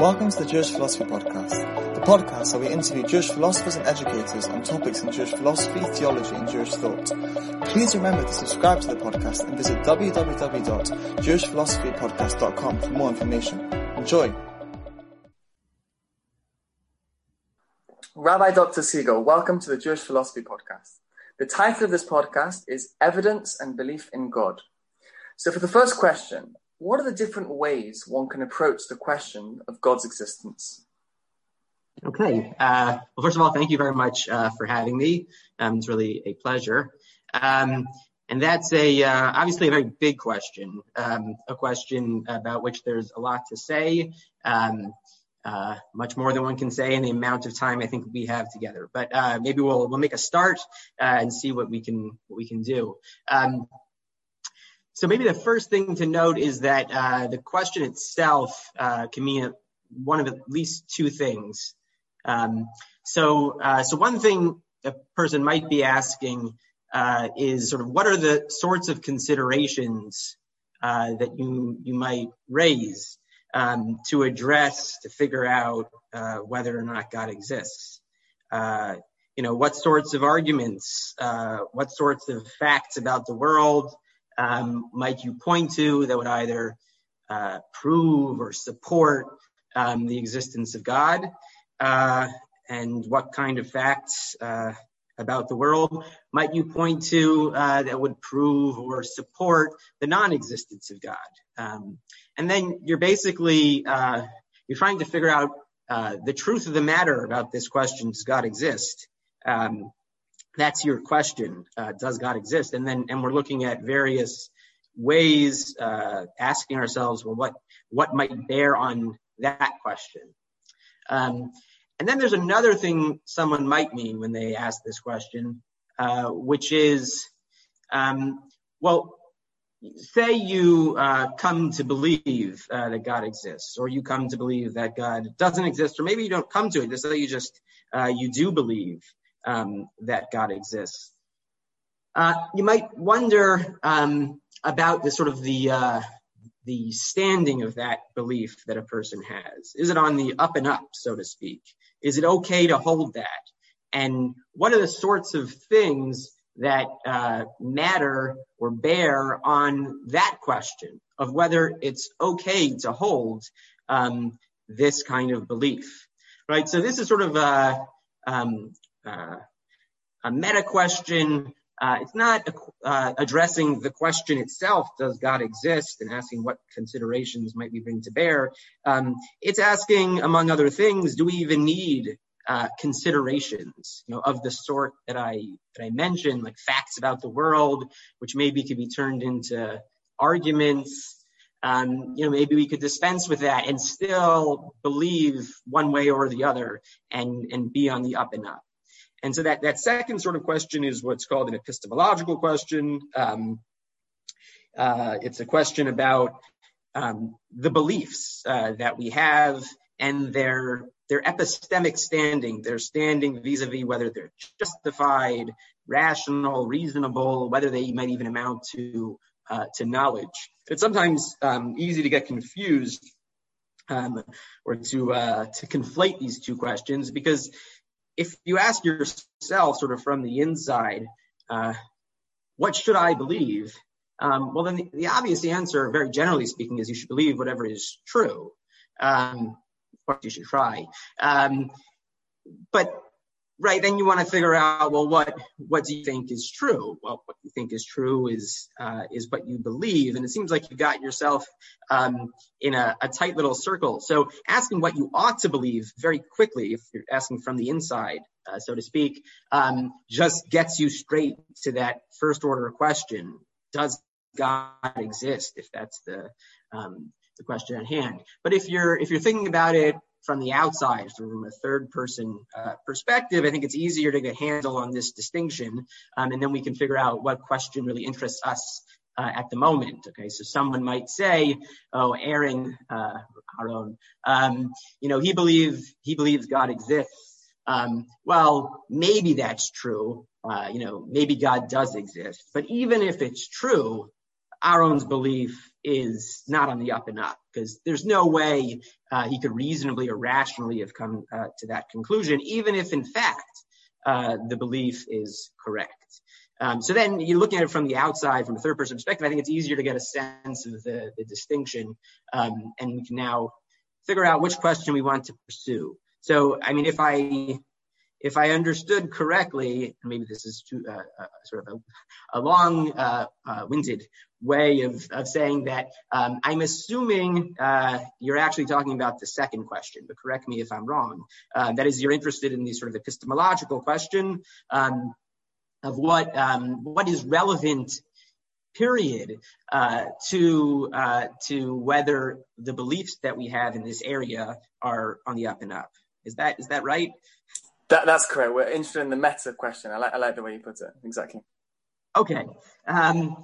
Welcome to the Jewish Philosophy Podcast, the podcast where we interview Jewish philosophers and educators on topics in Jewish philosophy, theology, and Jewish thought. Please remember to subscribe to the podcast and visit www.jewishphilosophypodcast.com for more information. Enjoy! Rabbi Dr. Siegel, welcome to the Jewish Philosophy Podcast. The title of this podcast is Evidence and Belief in God. So for the first question, what are the different ways one can approach the question of God's existence? Okay. Uh, well, first of all, thank you very much uh, for having me. Um, it's really a pleasure. Um, and that's a uh, obviously a very big question, um, a question about which there's a lot to say, um, uh, much more than one can say in the amount of time I think we have together. But uh, maybe we'll we'll make a start uh, and see what we can what we can do. So maybe the first thing to note is that uh, the question itself uh, can mean one of at least two things. Um, so, uh, so one thing a person might be asking uh, is sort of what are the sorts of considerations uh, that you you might raise um, to address to figure out uh, whether or not God exists. you know, what sorts of arguments, what sorts of facts about the world um, might you point to that would either uh, prove or support um, the existence of God? Uh, and what kind of facts uh, about the world might you point to uh, that would prove or support the non-existence of God? Um, and then you're basically uh, you're trying to figure out uh, the truth of the matter about this question: Does God exist? Um, that's your question. Uh, does God exist? And then, and we're looking at various ways, uh, asking ourselves, well, what, what might bear on that question? Um, and then there's another thing someone might mean when they ask this question, uh, which is, um, well, say you uh, come to believe uh, that God exists, or you come to believe that God doesn't exist, or maybe you don't come to it. Just say you just uh, you do believe um, that God exists. Uh, you might wonder um, about the sort of the uh, the standing of that belief that a person has. Is it on the up and up, so to speak? Is it okay to hold that? And what are the sorts of things that uh, matter or bear on that question of whether it's okay to hold um, this kind of belief, right? So this is sort of a, um, uh, a meta question. Uh, it's not uh, addressing the question itself, does God exist, and asking what considerations might we bring to bear. Um, it's asking, among other things, do we even need uh, considerations, you know, of the sort that I that I mentioned, like facts about the world, which maybe could be turned into arguments. Um, you know, maybe we could dispense with that and still believe one way or the other, and and be on the up and up. And so that, that second sort of question is what's called an epistemological question. Um, uh, it's a question about um, the beliefs uh, that we have and their their epistemic standing, their standing vis-a-vis whether they're justified, rational, reasonable, whether they might even amount to uh, to knowledge. It's sometimes um, easy to get confused um, or to uh, to conflate these two questions because if you ask yourself sort of from the inside, uh, what should I believe? Um, well, then the, the, obvious answer, very generally speaking, is you should believe whatever is true. Um, of course, you should try. Um, but right then you want to figure out well what what do you think is true? Well what you think is true is uh, is what you believe and it seems like you got yourself um, in a, a, tight little circle. So asking what you ought to believe very quickly if you're asking from the inside uh, so to speak um, just gets you straight to that first order question. Does god exist? If that's the um, the question at hand. But if you're if you're thinking about it from the outside, from a third person uh, perspective, I think it's easier to get a handle on this distinction. Um, and then we can figure out what question really interests us uh, at the moment. Okay, so someone might say, "Oh, Aaron, uh, Aaron, um, you know, he believes he believes God exists." Um, well, maybe that's true. Uh, you know, maybe God does exist. But even if it's true, Aaron's belief is not on the up and up because there's no way uh, he could reasonably or rationally have come uh, to that conclusion, even if in fact uh, the belief is correct. Um, so then you're looking at it from the outside, from a third person perspective, I think it's easier to get a sense of the distinction um, and we can now figure out which question we want to pursue. So, I mean, if I understood correctly, maybe this is uh, uh, sort of a long-winded uh, way of saying that, um, I'm assuming you're actually talking about the second question, but correct me if I'm wrong. That is, you're interested in the sort of epistemological question um, of what um, what is relevant, period, to to whether the beliefs that we have in this area are on the up and up. Is that is that right? That's correct. We're interested in the meta question. I like I like the way you put it. Exactly. Okay. Um,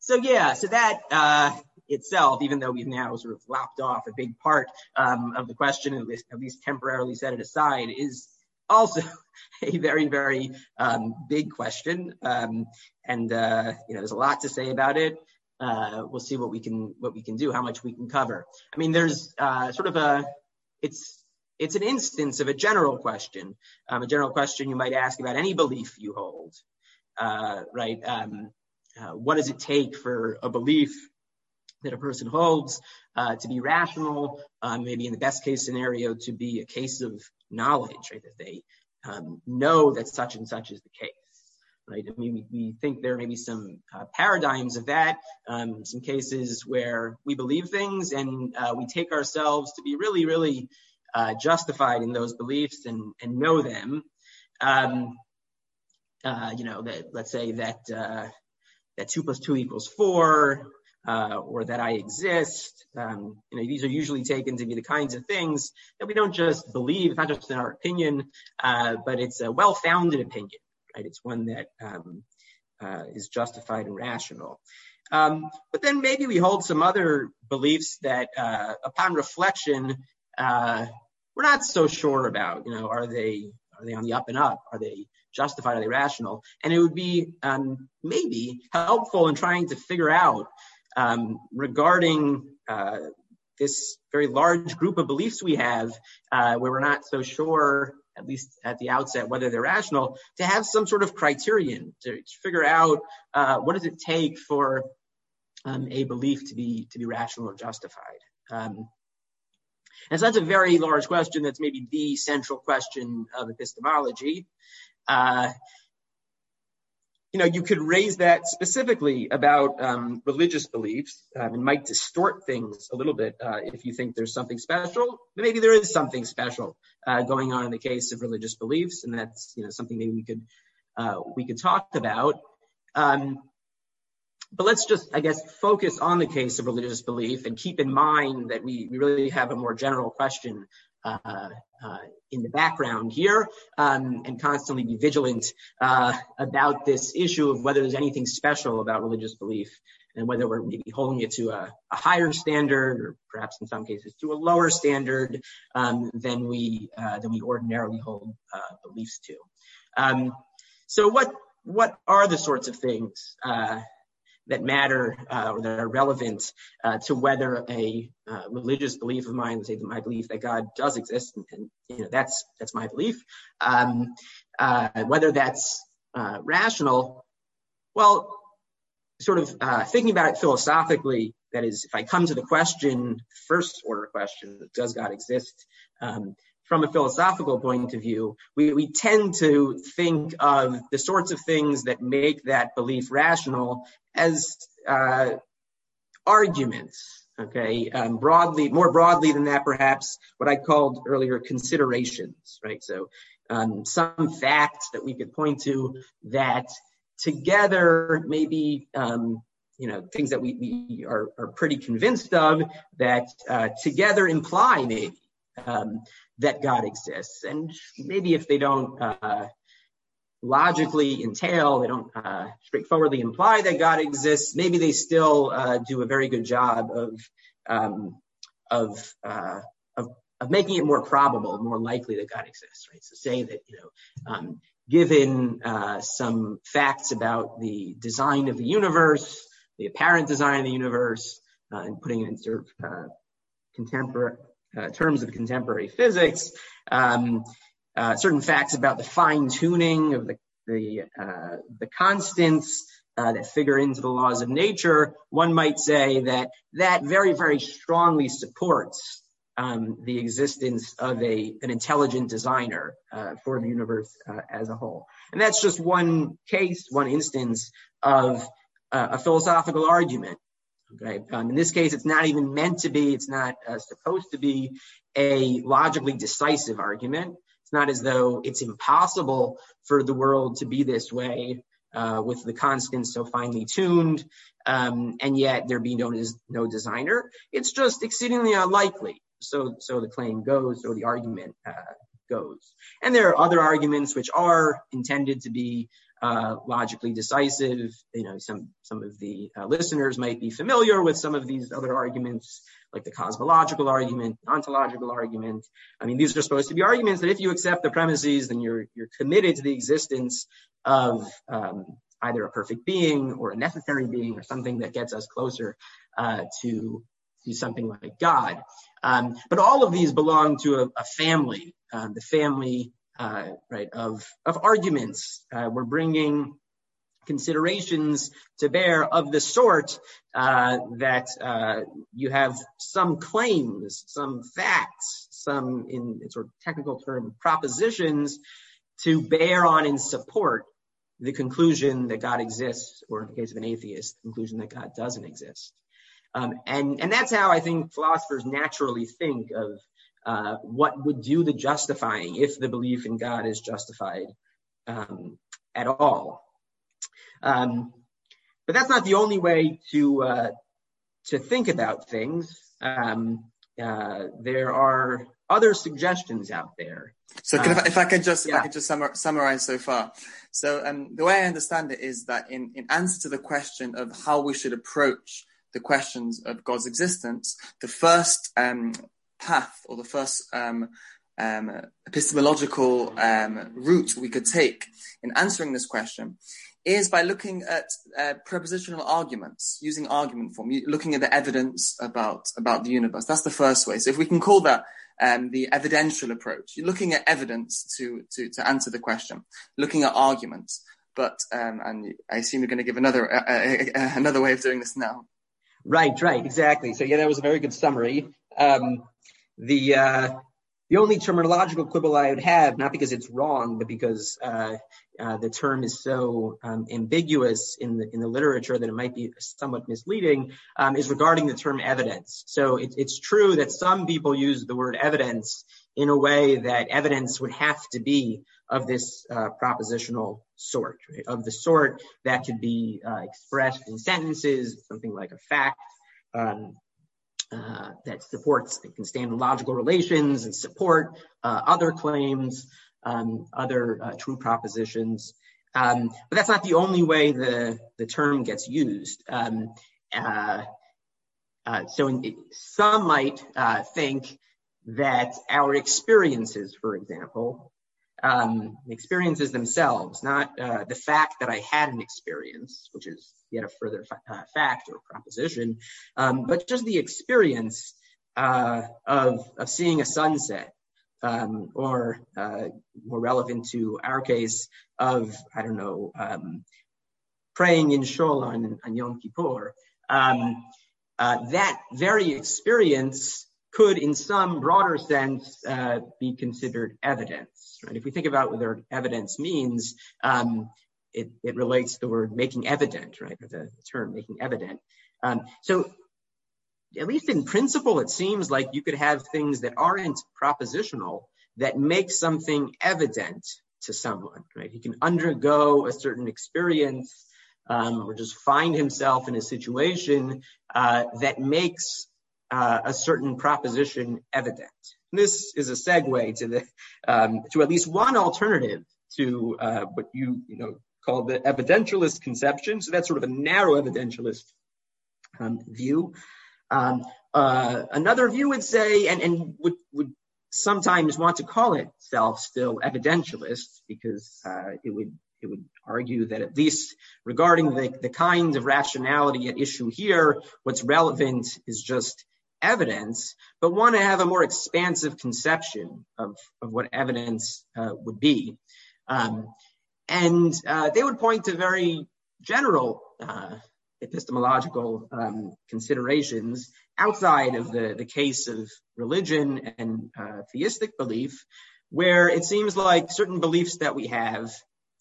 So, yeah, so that uh, itself, even though we've now sort of lopped off a big part um, of the question, at least at least temporarily set it aside, is also a very, very big question. Um, And, uh, you know, there's a lot to say about it. Uh, We'll see what we can what we can do, how much we can cover. I mean, there's uh, sort of a, it's an instance of a general question, um, a general question you might ask about any belief you hold, uh, right? Um, uh, what does it take for a belief that a person holds uh, to be rational, um, maybe in the best case scenario, to be a case of knowledge, right? That they know that such and such is the case, right? I mean, we think there may be some paradigms of that, some cases where we believe things and we take ourselves to be really, really Uh, justified in those beliefs and know them. Um, uh, you know, let's say that uh, that two plus two equals four, or that I exist. Um, you know, these are usually taken to be the kinds of things that we don't just believe, not just in our opinion, but it's a well-founded opinion, right? It's one that um, is justified and rational. But then maybe we hold some other beliefs that upon reflection, Uh, we're not so sure about, you know, are they are they on the up and up? Are they justified? Are they rational? And it would be um, maybe helpful in trying to figure out um, regarding uh, this very large group of beliefs we have, uh, where we're not so sure, at least at the outset, whether they're rational, to have some sort of criterion to figure out what does it take for um, a belief to be to be rational or justified. And so that's a very large question. That's maybe the central question of epistemology. Uh, you know, you could raise that specifically about um, religious beliefs um, and might distort things a little bit uh, if you think there's something special. Maybe there is something special uh, going on in the case of religious beliefs, and that's, you know, something that we could uh, we could talk about. Um, But let's just, I guess, focus on the case of religious belief and keep in mind that we really have a more general question uh, uh, in the background here um, and constantly be vigilant uh, about this issue of whether there's anything special about religious belief and whether we're maybe holding it to a higher standard or perhaps in some cases to a lower standard um, than we than we ordinarily hold beliefs to. Um, so what what are the sorts of things that matter uh, or that are relevant uh, to whether a uh, religious belief of mine, say my belief that God does exist, and you know, that's that's my belief, um, whether that's rational? Well, sort of thinking about it philosophically, that is, if I come to the question, first order question, does God exist? Um, From a philosophical point of view, we we tend to think of the sorts of things that make that belief rational as uh, arguments, okay? Um, broadly, More broadly than that, perhaps, what I called earlier considerations, right? So um, some facts that we could point to that together maybe, um, you know, things that we are pretty convinced of that uh, together imply maybe that God exists. And maybe if they don't logically entail, they don't straightforwardly imply that God exists, maybe they still do a very good job of um, of, of, of, making it more probable, more likely that God exists, right? So say that, you know, given some facts about the design of the universe, the apparent design of the universe uh, and putting it in sort of uh, contemporary uh, terms of contemporary physics, um, uh, certain facts about the fine tuning of the the, uh, the constants uh, that figure into the laws of nature, one might say that that very, very strongly supports um, the existence of a an intelligent designer uh, for the universe uh, as a whole. And that's just one case, one instance of uh, a philosophical argument Um, in this case, it's not even meant to be, it's not uh, supposed to be a logically decisive argument. It's not as though it's impossible for the world to be this way uh, with the constants so finely tuned, um, and yet there be no, no designer. It's just exceedingly unlikely. So, so the claim goes, or the argument uh, goes. And there are other arguments which are intended to be uh, logically decisive. You know, some some of the uh, listeners might be familiar with some of these other arguments, like the cosmological argument, ontological argument. I mean, these are supposed to be arguments that if you accept the premises, then you're you're committed to the existence of um, either a perfect being or a necessary being or something that gets us closer uh, to to something like God. Um, but all of these belong to a, a family, um, the family uh, right, of, of arguments. Uh, we're bringing considerations to bear of the sort uh, that uh, you have some claims, some facts, some in sort of technical term propositions to bear on and support the conclusion that God exists, or in the case of an atheist, the conclusion that God doesn't exist. Um, and, and that's how I think philosophers naturally think of uh, what would do the justifying if the belief in God is justified um, at all. Um, but that's not the only way to uh, to think about things. Um, uh, there are other suggestions out there. So, if, if, I could just yeah. if I could just summar, summarize so far. So, um, the way I understand it is that in in answer to the question of how we should approach the questions of God's existence, the first um, path or the first um, um, epistemological um, route we could take in answering this question is by looking at uh, propositional arguments, using argument form, looking at the evidence about about the universe. That's the first way. So if we can call that um, the evidential approach, you're looking at evidence to to to answer the question, looking at arguments. But um, and I assume you're going to give another uh, uh, uh, another way of doing this now. Right, right, exactly. So yeah, that was a very good summary. Um, the uh, the only terminological quibble I would have, not because it's wrong, but because uh, uh, the term is so um, ambiguous in the in the literature that it might be somewhat misleading, um, is regarding the term evidence. So it, it's true that some people use the word evidence in a way that evidence would have to be of this uh, propositional sort, right? of the sort that could be uh, expressed in sentences, something like a fact. Um, uh, that supports that can stand in logical relations and support uh, other claims, um, other uh, true propositions. Um, but that's not the only way the, the term gets used. Um, uh, uh, so in, some might uh, think that our experiences, for example, um, experiences themselves, not uh, the fact that I had an experience, which is yet a further uh, fact or proposition, um, but just the experience uh, of, of seeing a sunset, um, or uh, more relevant to our case, of, I don't know, um, praying in Shul on, Yom Kippur. That very experience could, in some broader sense, be considered evidence. Right? If we think about what evidence means, it, relates to the word making evident, right? Or the term making evident. Um, so, at least in principle, it seems like you could have things that aren't propositional that make something evident to someone, right? He can undergo a certain experience um, or just find himself in a situation uh, that makes uh, a certain proposition evident. This is a segue to the um, to at least one alternative to uh, what you you know call the evidentialist conception. So that's sort of a narrow evidentialist um, view. Um, uh, another view would say, and, and would, would sometimes want to call itself still evidentialist because uh, it would it would argue that at least regarding the kinds of rationality at issue here, what's relevant is just evidence, but want to have a more expansive conception of what evidence would be. And uh, they would point to very general uh, epistemological um, considerations outside of the the case of religion and uh, theistic belief, where it seems like certain beliefs that we have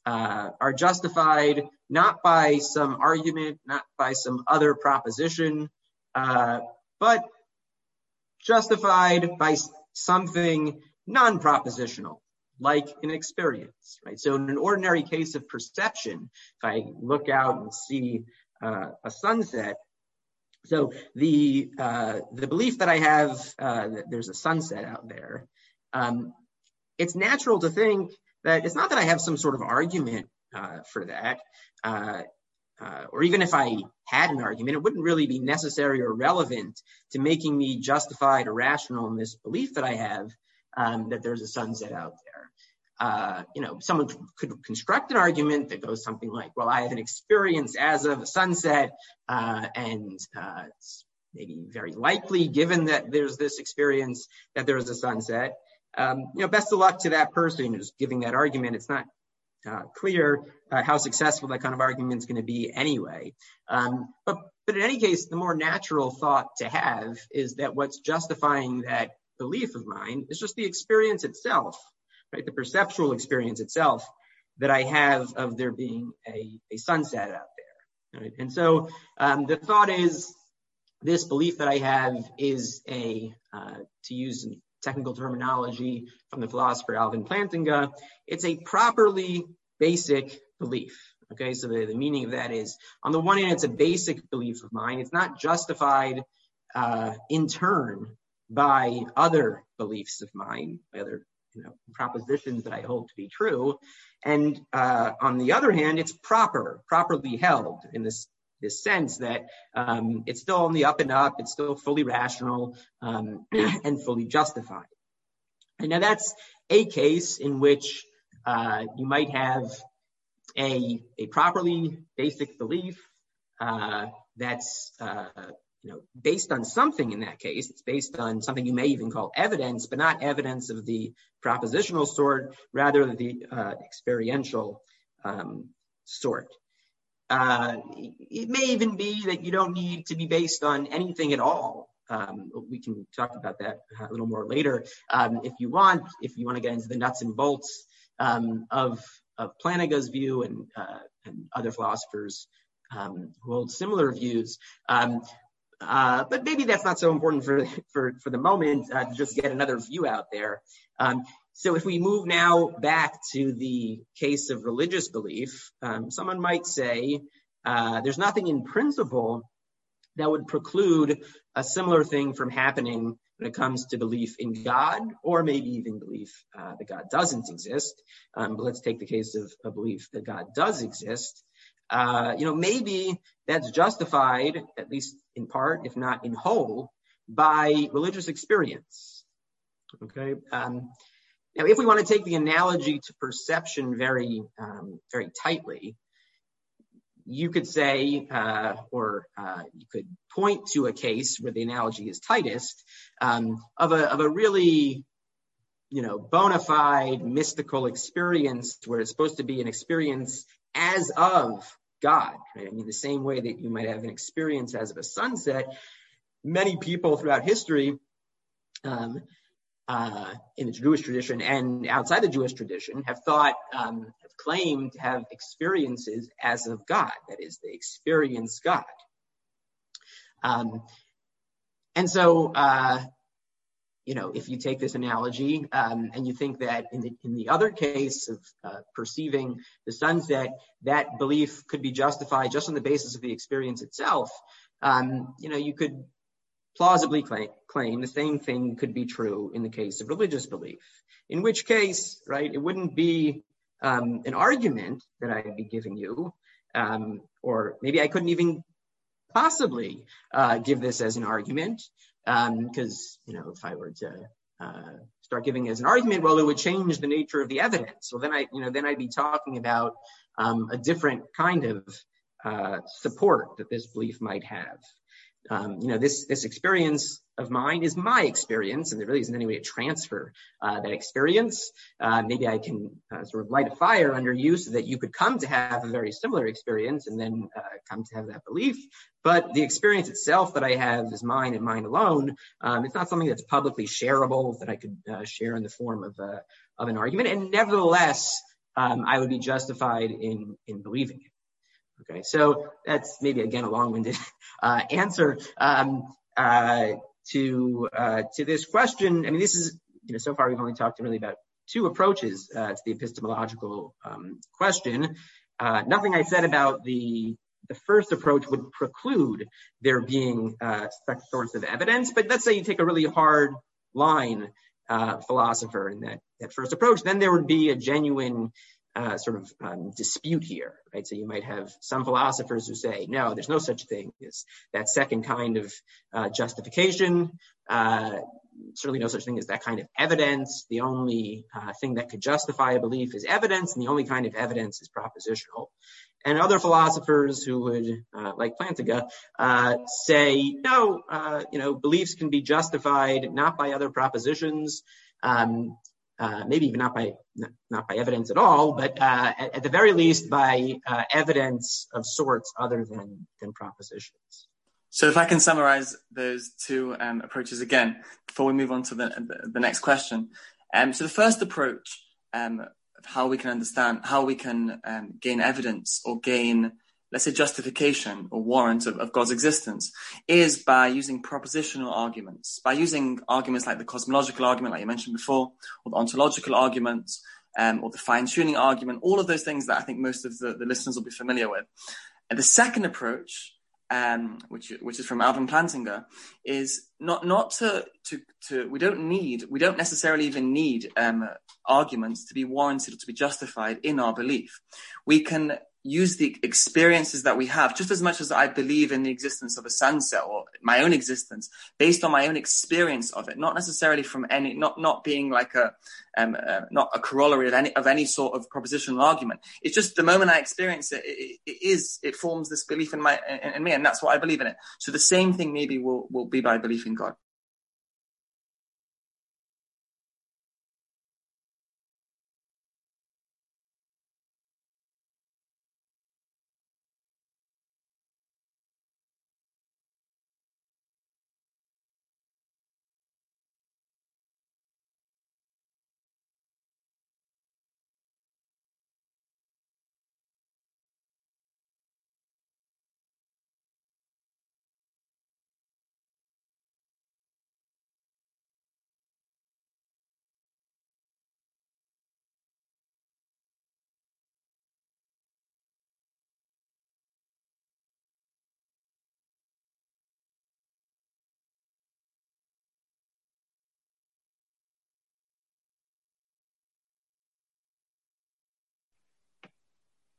are justified not by some argument, not by some other proposition, but justified by something non-propositional, like an experience. Right? So in an ordinary case of perception, if I look out and see uh, a sunset, so the uh, the belief that I have uh, that there's a sunset out there, um, it's natural to think that it's not that I have some sort of argument for that, or even if I had an argument, it wouldn't really be necessary or relevant to making me justified or rational in this belief that I have Um, that there's a sunset out there. Uh, you know, someone could construct an argument that goes something like, well, I have an experience as of a sunset, uh, and uh, it's maybe very likely, given that there's this experience, that there is a sunset. Um, you know, best of luck to that person who's giving that argument. It's not clear how successful that kind of argument is going to be anyway. Um, but, but in any case, the more natural thought to have is that what's justifying that belief of mine is just the experience itself, right? the perceptual experience itself that I have of there being a a sunset out there. And so um, the thought is, this belief that I have is a, uh, to use technical terminology from the philosopher Alvin Plantinga, it's a properly basic belief. Okay, so the meaning of that is, on the one hand, it's a basic belief of mine. It's not justified uh, in turn by other beliefs of mine, by other propositions that I hold to be true. And uh, on the other hand, it's proper, properly held in this this sense that um, it's still on the up and up, it's still fully rational um, and fully justified. And now that's a case in which uh, you might have a properly basic belief uh, that's based on something in that case. It's based on something you may even call evidence, but not evidence of the propositional sort, rather the uh, experiential um, sort. Uh, it may even be that you don't need to be based on anything at all. Um, we can talk about that a little more later um, if you want, if you want to get into the nuts and bolts of Plantinga's view uh, and other philosophers who hold similar views. Uh, but maybe that's not so important for for the moment, uh, to just get another view out there. Um, so if we move now back to the case of religious belief, um, someone might say, uh, there's nothing in principle that would preclude a similar thing from happening when it comes to belief in God, or maybe even belief that God doesn't exist. Um, but let's take the case of a belief that God does exist. You know, maybe that's justified, at least in part, if not in whole, by religious experience. Okay. Now, if we want to take the analogy to perception very um very tightly, you could say, or you could point to a case where the analogy is tightest, um, of a of a really you know, bona fide mystical experience where it's supposed to be an experience as of God. Right? I mean, the same way that you might have an experience as of a sunset, many people throughout history um, uh, in the Jewish tradition and outside the Jewish tradition have thought, um, have claimed to have experiences as of God, that is, they experience God. Um, and so, uh, if you take this analogy um, and you think that in the in the other case of uh, perceiving the sunset, that belief could be justified just on the basis of the experience itself, um, you know, you could plausibly claim the same thing could be true in the case of religious belief. In which case, right, it wouldn't be um, an argument that I'd be giving you, or maybe I couldn't even possibly uh, give this as an argument, Um, because you know, if I were to uh, start giving as an argument, well, it would change the nature of the evidence. So then I, you know, then I'd be talking about um, a different kind of uh, support that this belief might have. Um, you know, this this experience of mine is my experience, and there really isn't any way to transfer uh, that experience. Uh, maybe I can uh, sort of light a fire under you so that you could come to have a very similar experience and then come to have that belief. But the experience itself that I have is mine and mine alone. Um, it's not something that's publicly shareable that I could share in the form of a, of an argument. And nevertheless, um, I would be justified in, in believing it. Okay, so that's maybe, again, a long-winded uh, answer um, uh, to uh to this question. I mean, this is, you know, so far we've only talked really about two approaches uh, to the epistemological um, question. Nothing I said about the first approach would preclude there being such sorts of evidence. But let's say you take a really hard line philosopher in that first approach, then there would be a genuine Uh, sort of um, dispute here, right? So you might have some philosophers who say, no, there's no such thing as that second kind of uh, justification. Uh, certainly no such thing as that kind of evidence. The only thing that could justify a belief is evidence, and the only kind of evidence is propositional. And other philosophers who would, like Plantinga, say, no, you know, beliefs can be justified not by other propositions, um, Uh, maybe even not by not by evidence at all, but uh, at the very least by uh, evidence of sorts other than than propositions. So if I can summarize those two um, approaches again, before we move on to the the next question. Um, so the first approach um, of how we can understand, how we can gain evidence or gain, let's say, justification or warrant of God's existence is by using propositional arguments, by using arguments like the cosmological argument, like you mentioned before, or the ontological arguments, um, or the fine-tuning argument, all of those things that I think most of the listeners will be familiar with. And the second approach, um, which which is from Alvin Plantinga, is not not to, to, to, we don't need, we don't necessarily even need um, arguments to be warranted or to be justified in our belief. We can use the experiences that we have, just as much as I believe in the existence of a sunset or my own existence, based on my own experience of it, not necessarily from any, not not being like a, um, uh, not a corollary of any of any sort of propositional argument. It's just the moment I experience it, it is, it forms this belief in my, in me, and that's why I believe in it. So the same thing maybe will be by belief in God.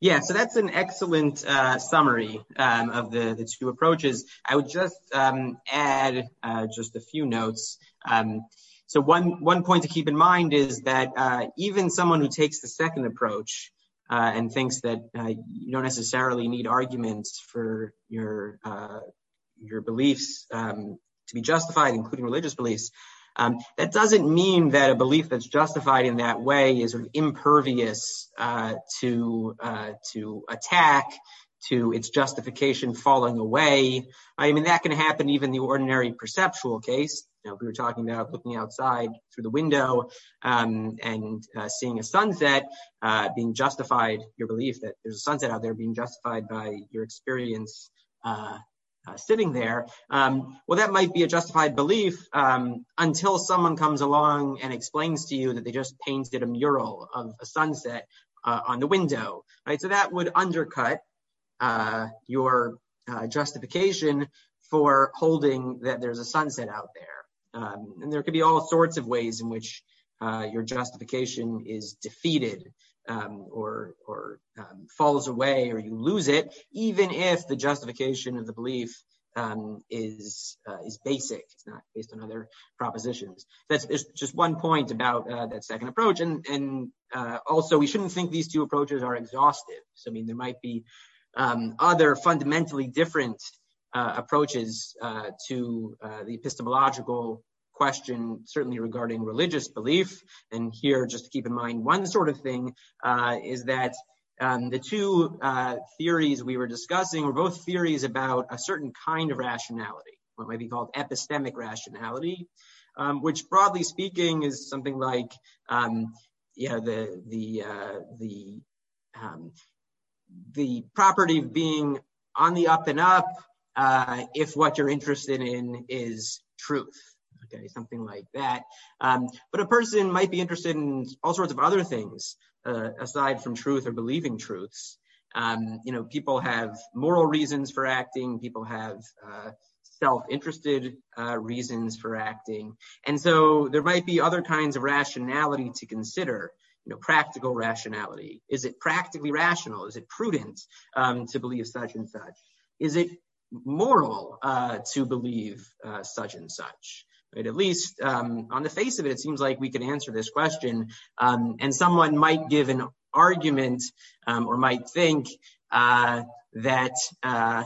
Yeah, so that's an excellent uh, summary um, of the two approaches. I would just um, add uh, just a few notes. Um, so one point to keep in mind is that uh, even someone who takes the second approach and thinks that you don't necessarily need arguments for your beliefs to be justified, including religious beliefs, Um, that doesn't mean that a belief that's justified in that way is impervious uh to uh to attack, to its justification falling away. I mean, that can happen even in the ordinary perceptual case. We were talking about looking outside through the window um, and uh, seeing a sunset uh, being justified, your belief that there's a sunset out there being justified by your experience uh, Uh, sitting there. Um, well, that might be a justified belief um, until someone comes along and explains to you that they just painted a mural of a sunset uh, on the window. Right? So that would undercut uh, your justification for holding that there's a sunset out there. Um, and there could be all sorts of ways in which your justification is defeated or falls away or you lose it, even if the justification of the belief um, is uh, is basic. It's not based on other propositions. That's just one point about uh, that second approach, and and uh, also we shouldn't think these two approaches are exhaustive. So I mean, there might be um, other fundamentally different uh, approaches uh, to uh, the epistemological question, certainly regarding religious belief. And here, just to keep in mind, one sort of thing is that um, the two uh, theories we were discussing were both theories about a certain kind of rationality, what might be called epistemic rationality, um, which broadly speaking is something like, um, yeah, the the uh, the um, the property of being on the up and up uh, if what you're interested in is truth. Okay, something like that. Um, but a person might be interested in all sorts of other things uh, aside from truth or believing truths. Um, you know, people have moral reasons for acting. People have uh, self-interested uh, reasons for acting, and so there might be other kinds of rationality to consider. You know, practical rationality. Is it practically rational? Is it prudent um, to believe such and such? Is it moral uh, to believe uh, such and such? At least um, on the face of it, it seems like we could answer this question, um, and someone might give an argument um, or might think uh, that uh,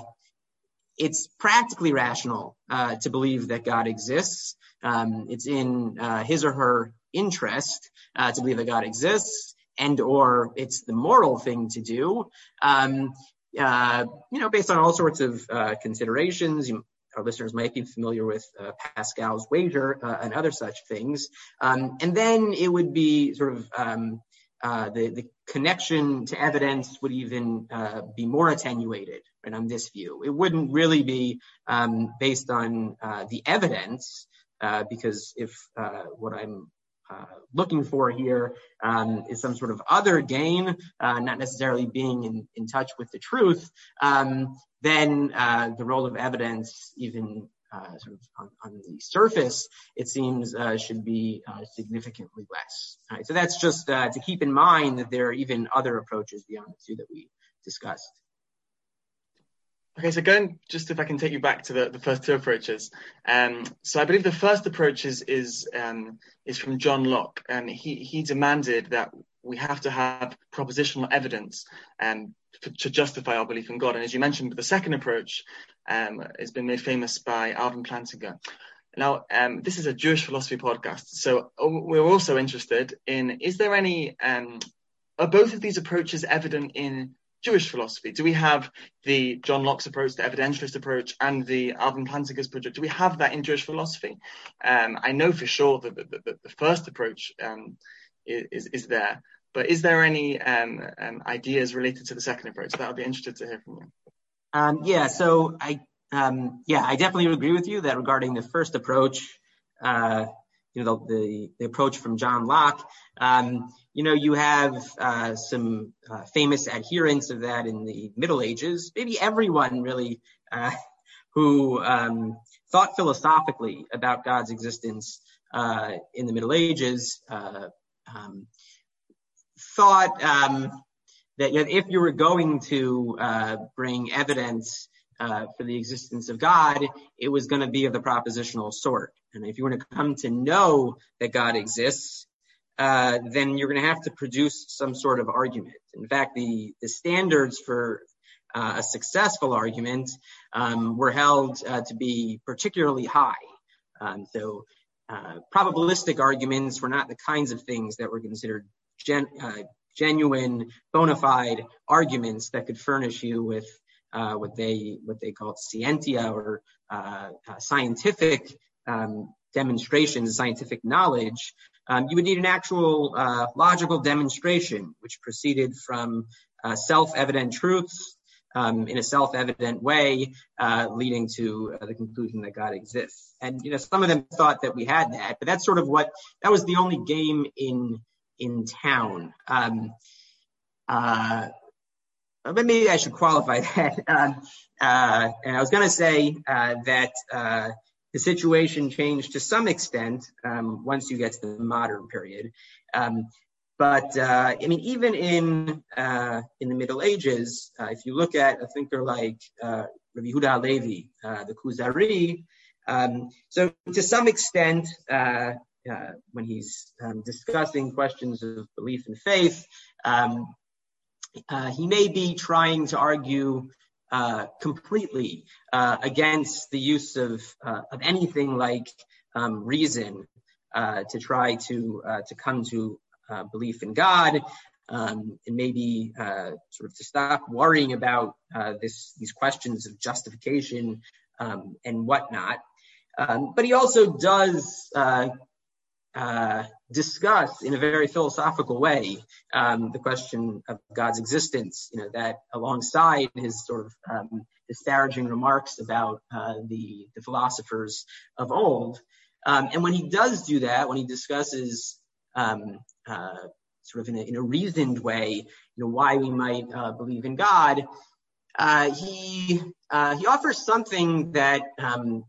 it's practically rational uh, to believe that God exists. Um, it's in uh, his or her interest uh, to believe that God exists, and or it's the moral thing to do. Um, uh, you know, based on all sorts of considerations, our listeners might be familiar with uh, Pascal's wager uh, and other such things. Um, and then it would be sort of um, uh, the, the connection to evidence would even uh, be more attenuated right, on this view. It wouldn't really be um, based on uh, the evidence, uh, because if what I'm uh, looking for here um, is some sort of other gain, uh, not necessarily being in, in touch with the truth, um, then uh, the role of evidence, even uh, sort of on, on, the surface, it seems uh, should be significantly less. Right, so that's just to keep in mind that there are even other approaches beyond the two that we discussed. Okay, so going just if I can take you back to the, the first two approaches. Um, so I believe the first approach is is, um, is from John Locke, and he he demanded that we have to have propositional evidence um, to, to justify our belief in God. And as you mentioned, the second approach um, has been made famous by Alvin Plantinga. Now, um, this is a Jewish philosophy podcast, so we're also interested in: is there any um, are both of these approaches evident in Jewish philosophy? Do we have the John Locke's approach, the evidentialist approach, and the Alvin Plantinga's project? Do we have that in Jewish philosophy? Um, I know for sure that the, the, the first approach um, is, is there, but is there any um, um, ideas related to the second approach? That would be interested to hear from you. Um, yeah, so I um, yeah I definitely agree with you that regarding the first approach, uh, you know the, the, the approach from John Locke. Um, you know, you have uh, some uh, famous adherents of that in the Middle Ages. Maybe everyone really uh, who um, thought philosophically about God's existence uh, in the Middle Ages uh, um, thought um, that you know, if you were going to uh, bring evidence for the existence of God, it was going to be of the propositional sort. And if you want to come to know that God exists, then you're going to have to produce some sort of argument. In fact, the, standards for uh, a successful argument um, were held uh, to be particularly high. Um, so uh, probabilistic arguments were not the kinds of things that were considered uh, genuine, bona fide arguments that could furnish you with uh, what they called scientia or scientific um, demonstrations, scientific knowledge, you would need an actual uh, logical demonstration, which proceeded from uh, self-evident truths um, in a self-evident way, uh, leading to the conclusion that God exists. And you know, some of them thought that we had that, but that's sort of what that was the only game in in town. Um, uh, but maybe I should qualify that. Um, uh, and I was going to say that the situation changed to some extent um, once you get to the modern period. Um, but uh, I mean, even in uh, in the Middle Ages, uh, if you look at a thinker like uh, Rabbi Yehuda Halevi, the Kuzari. Um, so to some extent, uh, uh, when he's um, discussing questions of belief and faith, um, uh, he may be trying to argue uh, completely uh, against the use of uh, of anything like um, reason to try to to come to belief in God, um, and maybe sort of to stop worrying about this these questions of justification um, and whatnot. But he also does uh, uh, discuss in a very philosophical way um, the question of God's existence, you know, that alongside his sort of um, disparaging remarks about uh, the, the philosophers of old. Um, and when he does do that, when he discusses um, uh, sort of in a, in a, reasoned way, you know, why we might uh, believe in God, uh, he uh, he offers something that um,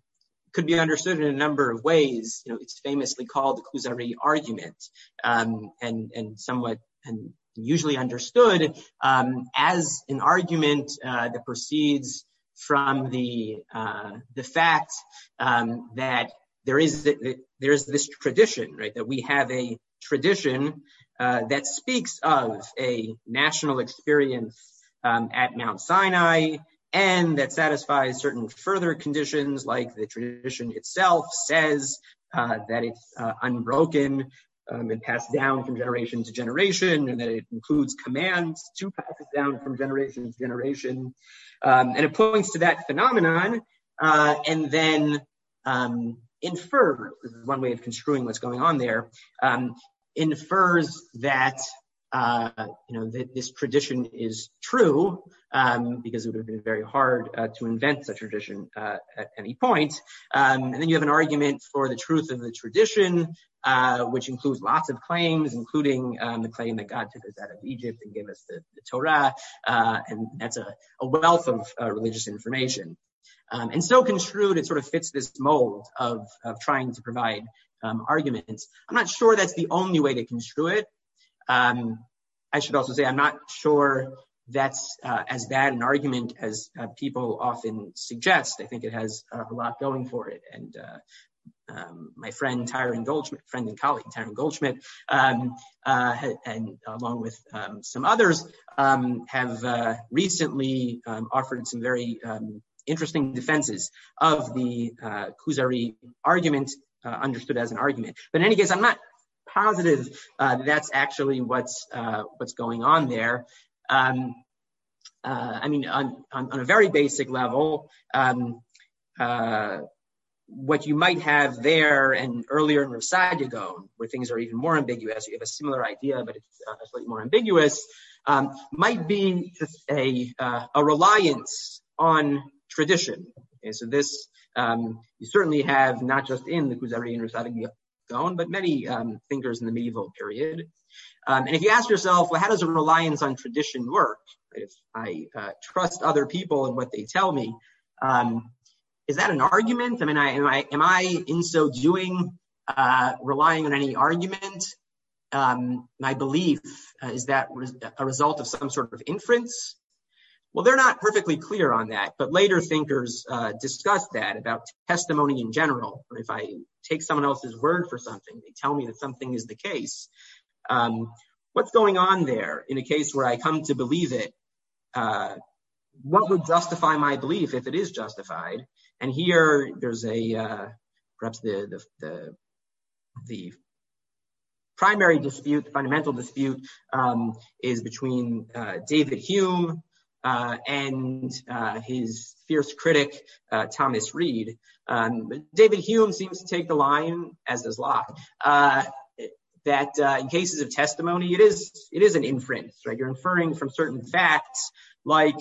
could be understood in a number of ways. You know, it's famously called the Kuzari argument, um, and and somewhat and usually understood um, as an argument uh, that proceeds from the uh, the fact um, that there is there is this tradition, right? That we have a tradition uh, that speaks of a national experience um, at Mount Sinai and that satisfies certain further conditions like the tradition itself says uh, that it's uh, unbroken um, and passed down from generation to generation and that it includes commands to pass it down from generation to generation. Um, and it points to that phenomenon uh, and then um, infers, one way of construing what's going on there, infers that uh, you know, that this tradition is true um, because it would have been very hard uh, to invent such a tradition uh, at any point. Um, and then you have an argument for the truth of the tradition, uh, which includes lots of claims, including um, the claim that God took us out of Egypt and gave us the, the Torah, uh, and that's a, a wealth of religious information. Um, and so construed, it sort of fits this mold of, of trying to provide um, arguments. I'm not sure that's the only way to construe it. Um, I should also say I'm not sure that's uh, as bad an argument as uh, people often suggest. I think it has a lot going for it. And uh, um, my friend Tyron Goldschmidt, friend and colleague Tyron Goldschmidt, um, and along with some others, have recently offered some very interesting defenses of the Kuzari argument, understood as an argument. But in any case, I'm not positive uh, that's actually what's uh, what's going on there. Um, uh, I mean, on, on, on, a very basic level, um, what you might have there and earlier in Rav Saadia Gaon, where things are even more ambiguous, you have a similar idea, but it's uh, slightly more ambiguous, um, might be a, uh, a reliance on tradition. Okay, so this um, you certainly have not just in the Kuzari and Own, but many um, thinkers in the medieval period. Um, and if you ask yourself, well, how does a reliance on tradition work? If I uh, trust other people and what they tell me, um, is that an argument? I mean, I, am I am I in so doing uh, relying on any argument? Um, my belief uh, is that a result of some sort of inference well, they're not perfectly clear on that, but later thinkers uh, discuss that about testimony in general. If I take someone else's word for something, they tell me that something is the case. Um, what's going on there in a case where I come to believe it? Uh, what would justify my belief if it is justified? And here there's a uh, perhaps the primary dispute, fundamental dispute, um, is between David Hume and uh, his fierce critic, uh, Thomas Reid. Um, David Hume seems to take the line, as does Locke, that in cases of testimony, it is it is an inference, right? You're inferring from certain facts, like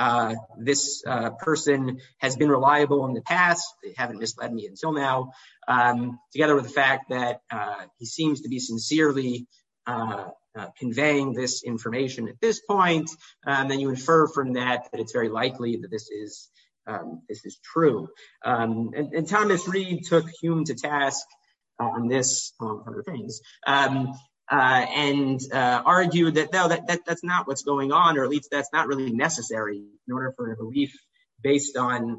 uh, this uh, person has been reliable in the past. They haven't misled me until now. Um, together with the fact that uh, he seems to be sincerely uh, conveying this information at this point, um, then you infer from that that it's very likely that this is um, true. Um, and, Thomas Reid took Hume to task on this, among other things, uh, and uh, argued that no, that, that that's not what's going on, or at least that's not really necessary in order for a belief based on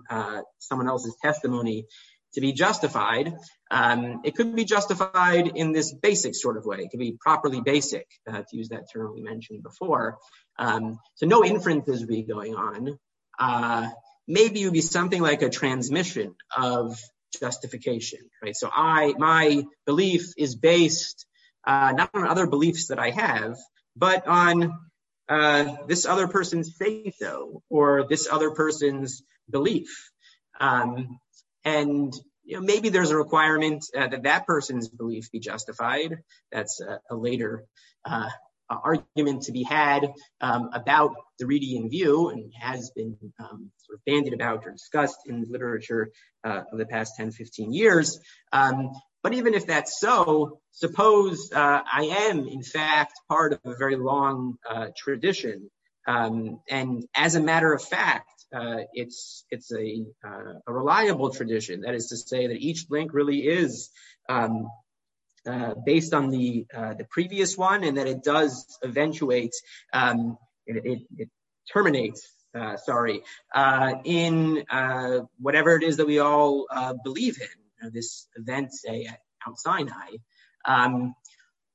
someone else's testimony to be justified, um, it couldn't be justified in this basic sort of way. It could be properly basic, uh, to use that term we mentioned before. Um, so no inferences would be going on. Uh, maybe it would be something like a transmission of justification, right? So I, my belief is based uh, not on other beliefs that I have, but on this other person's faith, though, or this other person's belief. Um, And maybe there's a requirement uh, that that person's belief be justified. That's a later uh, argument to be had um, about the Reidian view and has been um, sort of bandied about or discussed in literature uh, of the past 10, 15 years. Um, but even if that's so, suppose I am, in fact, part of a very long tradition. And as a matter of fact, Uh, it's it's a uh, a reliable tradition. That is to say that each link really is um, uh, based on the the previous one and that it does eventuate, um, it terminates, sorry, in whatever it is that we all believe in, this event, say, at Mount Sinai. Um,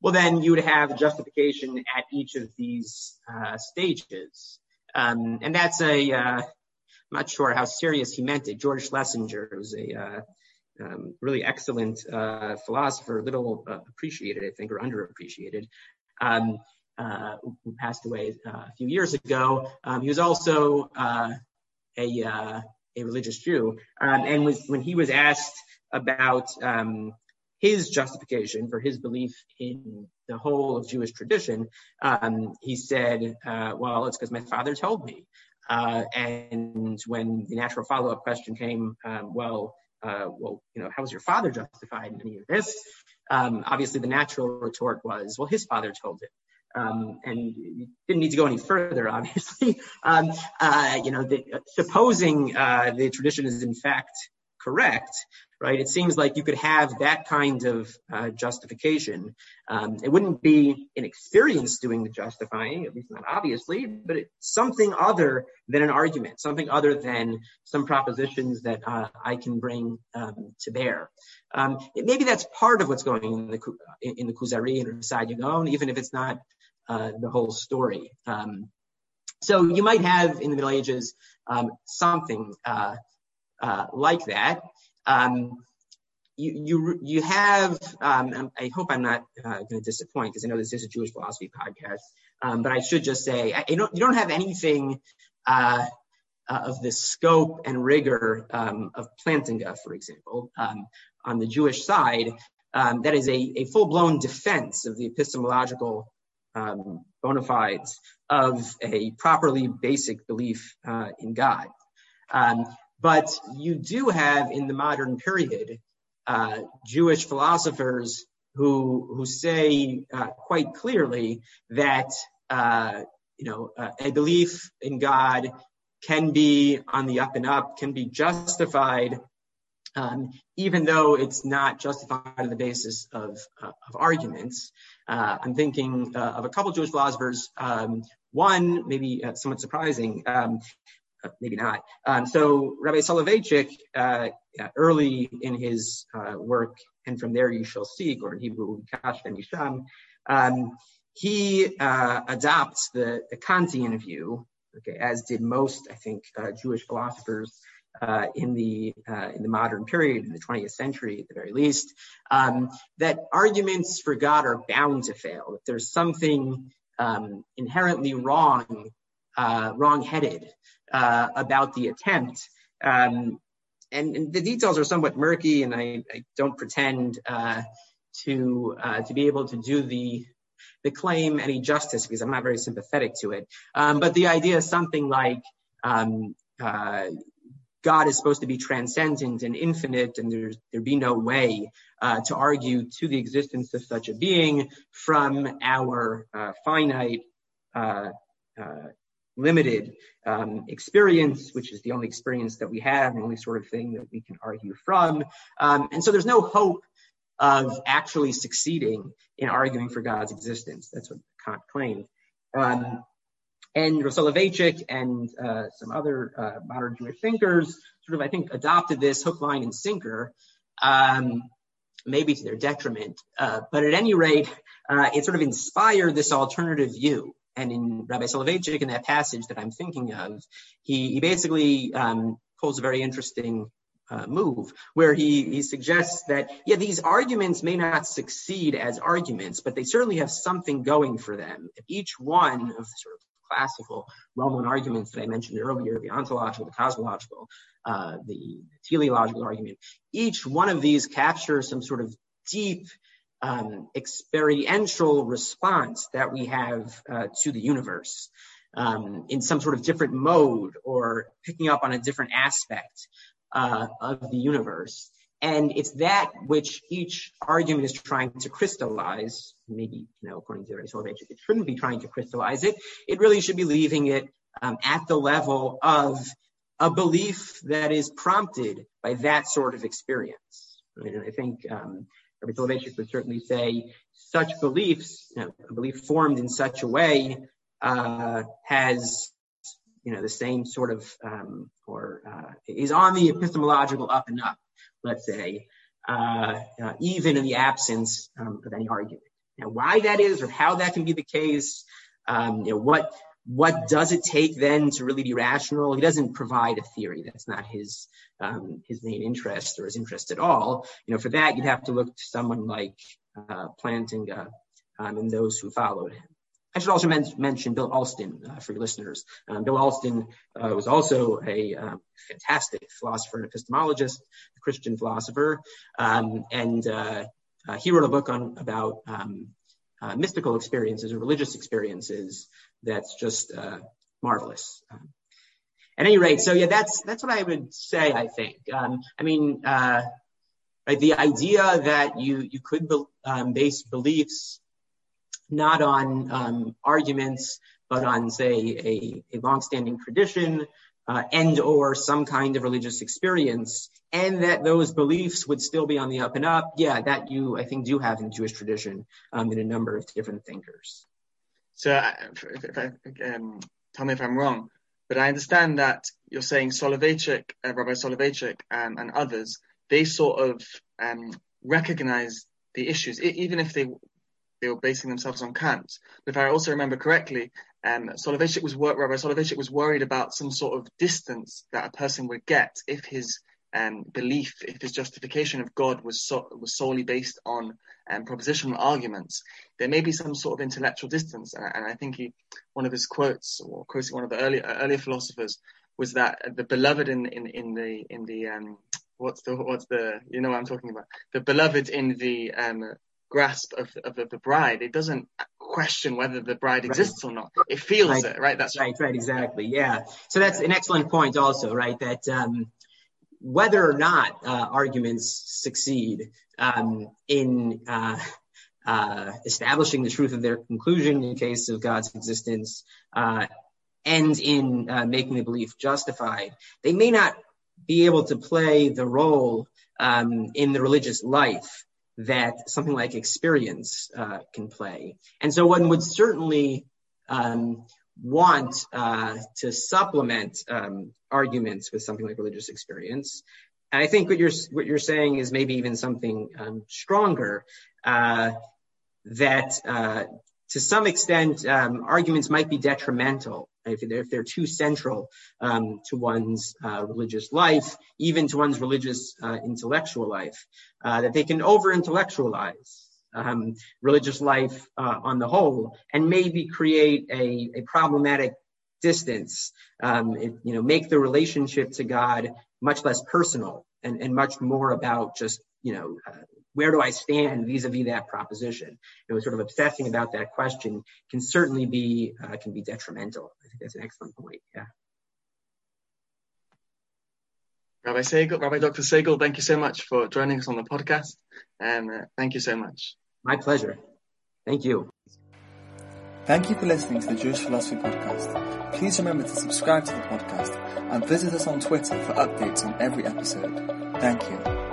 well, then you would have justification at each of these stages. And that's a, I'm not sure how serious he meant it. George Schlesinger was a uh, um, really excellent uh, philosopher, little uh, appreciated, I think, or underappreciated, um, who passed away a few years ago. Um, he was also a religious Jew. And when he was asked about his justification for his belief in the whole of Jewish tradition, he said, well, it's because my father told me. Uh, and when the natural follow-up question came, um, well, uh, well, you know, how was your father justified in any of this? Um, obviously, the natural retort was, well, his father told him. Um, and you didn't need to go any further, obviously. Uh, you know, supposing the tradition is, in fact, correct, right, it seems like you could have that kind of uh, justification. Um, it wouldn't be an experience doing the justifying, at least not obviously, but it's something other than an argument, something other than some propositions that uh, I can bring um, to bear. Um, maybe that's part of what's going on in the Kuzari and Saadia Gaon, even if it's not uh, the whole story. So you might have, in the Middle Ages, something like that. Um, you you have, um, I hope I'm not uh, going to disappoint, because I know this is a Jewish philosophy podcast, um, but I should just say, you don't have anything uh, uh, of the scope and rigor of Plantinga, for example, on the Jewish side, that is a full-blown defense of the epistemological bona fides of a properly basic belief in God. But you do have, in the modern period, uh, Jewish philosophers who who say uh, quite clearly that uh you know uh a belief in God can be on the up and up, can be justified, um, even though it's not justified on the basis of uh, arguments. I'm thinking of a couple of Jewish philosophers, um, one, maybe somewhat surprising, um, Uh, maybe not. Um, so Rabbi Soloveitchik, uh, uh, early in his work, and from there you shall see, Gordon Hebrew, Kash and Yisham, um, he adopts the Kantian view, okay, as did most, I think, Jewish philosophers in the in the modern period, in the 20th century, at the very least, um, that arguments for God are bound to fail. If there's something inherently wrong, wrong-headed Uh, about the attempt, um, and the details are somewhat murky, and I don't pretend uh, to uh, to be able to do the the claim any justice, because I'm not very sympathetic to it. Um, but the idea is something like um, uh, God is supposed to be transcendent and infinite, and there'd be no way to argue to the existence of such a being from our finite, limited experience, which is the only experience that we have, the only sort of thing that we can argue from. And so there's no hope of actually succeeding in arguing for God's existence. That's what Kant claimed. and Soloveitchik and uh, some other uh, modern Jewish thinkers sort of, I think, adopted this hook, line, and sinker, um, maybe to their detriment. Uh, but at any rate, uh, it sort of inspired this alternative view. And in Rabbi Soloveitchik, in that passage that I'm thinking of, he, he basically um, pulls a very interesting uh, move where he, he suggests that, yeah, these arguments may not succeed as arguments, but they certainly have something going for them. Each one of the sort of classical Roman arguments that I mentioned earlier, the ontological, the cosmological, uh, the teleological argument, each one of these captures some sort of deep um, experiential response that we have uh, to the universe um, in some sort of different mode or picking up on a different aspect uh, of the universe. And it's that which each argument is trying to crystallize. Maybe, you know, according to Rav Soloveitchik, it shouldn't be trying to crystallize it. It really should be leaving it um, at the level of a belief that is prompted by that sort of experience. Right? And I think um, Rabbi Soloveitchik would certainly say such beliefs, you know, a belief formed in such a way, uh, has you know the same sort of um, or uh, is on the epistemological up and up let's say, uh, uh, even in the absence um, of any argument. Now, why that is or how that can be the case, um, you know, what what does it take then to really be rational? He doesn't provide a theory. That's not his um, his main interest or his interest at all. You know, for that you'd have to look to someone like uh, Plantinga um, and those who followed him. I should also men- mention Bill Alston uh, for your listeners. Um, Bill Alston uh, was also a um, fantastic philosopher and epistemologist, a Christian philosopher, um, and uh, uh he wrote a book on about um, uh, mystical experiences or religious experiences that's just uh, marvelous. Um, at any rate, so yeah, that's that's what I would say. I think. Um, I mean, right, the idea that you you could be, base beliefs not on um, arguments, but on, say, a, a longstanding tradition uh, and or some kind of religious experience, and that those beliefs would still be on the up and up. Yeah, that you, I think, do have in Jewish tradition um, in a number of different thinkers. So, if, if I, um, tell me if I'm wrong, but I understand that you're saying Soloveitchik, uh, Rabbi Soloveitchik, um, and others, they sort of um, recognize the issues, even if they they were basing themselves on Kant. But if I also remember correctly, um, Soloveitchik was Rabbi Soloveitchik was worried about some sort of distance that a person would get if his um, belief, if his justification of God was so, was solely based on um, propositional arguments. There may be some sort of intellectual distance, and, and I think he, one of his quotes, or quoting one of the earlier earlier philosophers, was that the beloved in in in the in the um, what's the what's the you know what I'm talking about the beloved in the um, grasp of, of, of, the bride. It doesn't question whether the bride exists right. or not. It feels right. it, right? That's right, right, exactly. Yeah. So that's an excellent point, also, right? That um, whether or not uh, arguments succeed um, in uh, uh, establishing the truth of their conclusion in case of God's existence and in making the belief justified, they may not be able to play the role um, in the religious life that something like experience can play. And so one would certainly um, want uh, to supplement um, arguments with something like religious experience. And I think what you're what you're saying is maybe even something um, stronger uh, that uh, to some extent um, arguments might be detrimental if they're, too central to one's religious life, even to one's religious intellectual life, that they can over intellectualize um, religious life uh, on the whole and maybe create a, a problematic distance, um, it, you know, make the relationship to God much less personal and, and much more about just, you know, uh, where do I stand vis-a-vis that proposition? You know, sort of obsessing about that question can certainly be uh, can be detrimental. I think that's an excellent point. Yeah. Rabbi Segal, Rabbi Dr. Segal, thank you so much for joining us on the podcast. And uh, thank you so much. My pleasure. Thank you. Thank you for listening to the Jewish Philosophy Podcast. Please remember to subscribe to the podcast and visit us on Twitter for updates on every episode. Thank you.